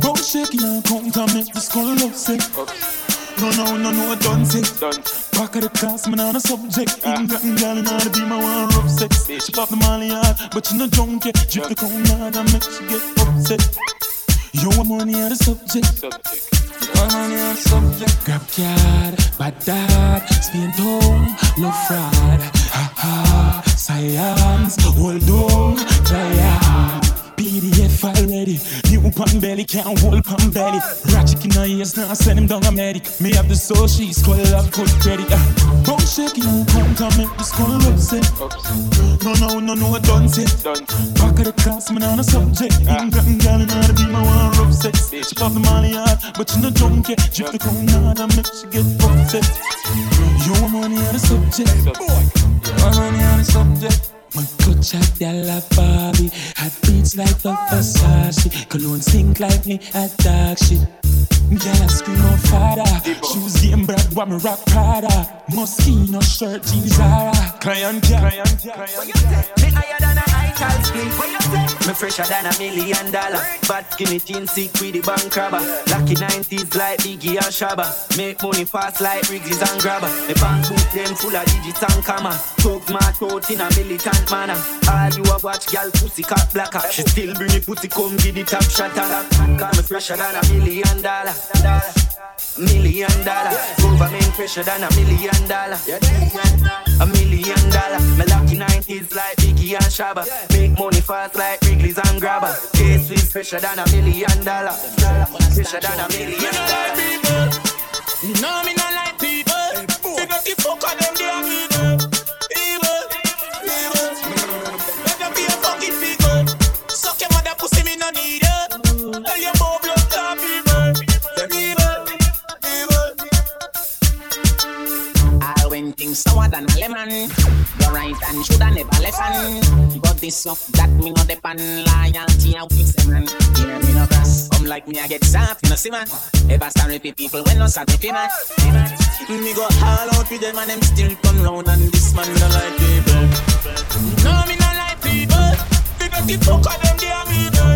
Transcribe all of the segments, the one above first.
Go shaking and count and make the skull love sick. No, no, no, no, done sick. Back of the class, man, on a subject. Girl, in order to be my one rough sex. She pop the molly hard, but you no drunk yet. Drip the crown hard and make she get upset. You want money on the subject. All money on the subject. Belly, can't hold pan belly. Her ears, now send him down a medic. Me have the soul, she's call up good credit. Uh. Don't shake you, come to make this call upset. No, no, no, no, I don't say. Back of the class, man, on a subject. England girl, in order to be my one rough sex. She pop the molly hard, but you no drunk yet. Drip the crown hard and make she get upset. You want money on the subject. Boy, want money on the subject. My clutch at la Barbie Hot beats like the Versace Cologne sink like me at dark shit Girl, I scream out father Shoes game brand, what me rock Prada Moschino shirt, jeans Zara Client, client, What? Me higher than you say? Me fresher than a million dollar. Bad skinny teen sick with the bank robber. Lucky 90s like Biggie and Shabba. Make money fast like Riggs and Grabber. Me bank book them full of digits and comma. Talk my thought in a militant manner. All you a watch gal pussy cat blacker. She still bring me pussy come give the top shatter. Cause me fresher than a million dollar. Million dollar. Government fresher than a million dollar. A million dollar. Me lucky 90s like Biggie and Shabba. Make money fast like Wrigley's and Grabber. Case is fresher than a million dollar. Fresher than a million dollar. You know me not like people up the fuck them, they are Evil, Things sour than a lemon. Your right hand shoulda never hand. But this stuff that me no depend loyalty out them man. Hear me no cross. Come like me I get soft, you know see man. Ever start with people when no with me man. Me go all out with them and them still come round and this man no like people. No, me not like people up the fuck of them, they are Evil,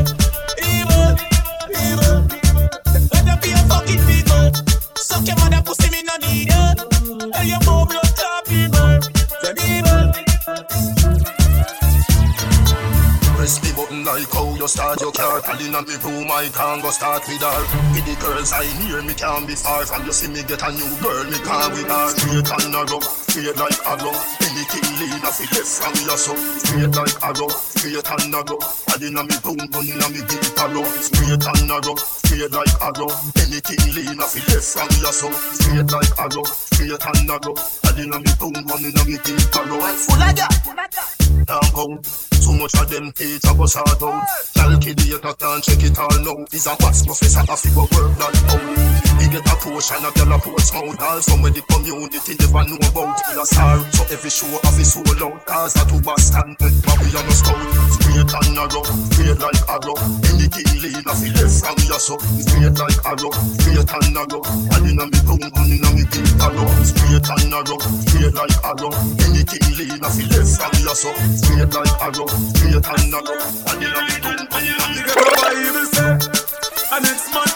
you start your car Calling on me room, I can't go start with her With the girls I near me can't be far From you. See me get a new girl, me can't with her Straight and narrow, straight like arrow Anything lean off it from your soul. Straight like arrow, straight and narrow. Body na me boom, money na me deep arrow Straight and narrow, straight like arrow Anything lean off it from your soul. Straight like arrow, straight and narrow. Body na me boom, money na me deep arrow Full of that. down home. Too much of them teeth I go sort out. Calculator can't check it all now. Is a what's professor a figure work that out. He get a potion, a girl a post out. All some where the community never know about. In a star, so every show have his soul out. Cause that to Boston, but we are no scout. Straight and narrow, straight like arrow. Anything lean off it left from your soul. Straight like arrow, straight and narrow. And in a me boom, and in a me deep arrow. Straight and narrow, straight like arrow. Anything lean off it left from your soul. Straight like arrow, straight and narrow. And in a me a me Get the Bible say? And next man.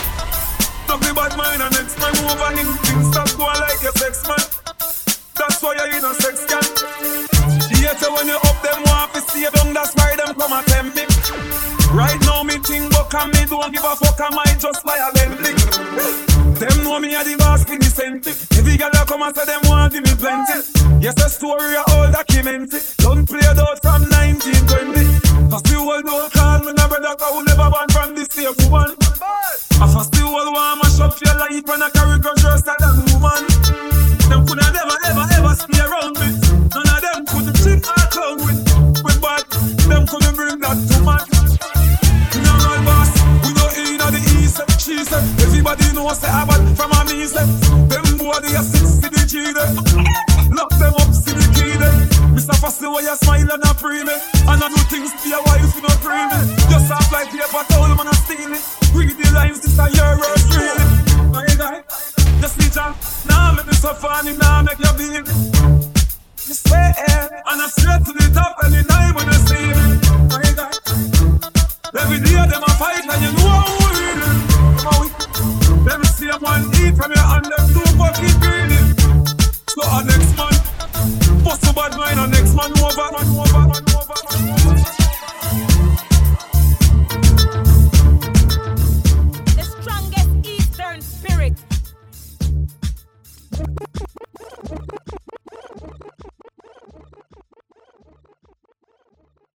Talk me bad mind. And next man move over him. Things stop going like your sex man. That's why you in a sex can so when you up them want to stay down. That's why them come and tempt me. Right now me think buck and me don't give a fuck? I might just a Bentley Them know me a the boss for the Every girl that come and say them want give me plenty Yes, the story a all documented Don't play it out from 1920 Cause the world don't call me no brother Cause who never born from this same woman. I first the world want mash up your life And I carry grudge worse than woman. Them coulda never ever ever stay around me. None of them could cheat or clown with With bad, them couldn't bring that to man General boss, we go in the east. She said, everybody knows I bad from a me say. Them boy they I straight to the top anytime when I see me. My God. Every day them a fight and you know we really. Me see one eat from your hand,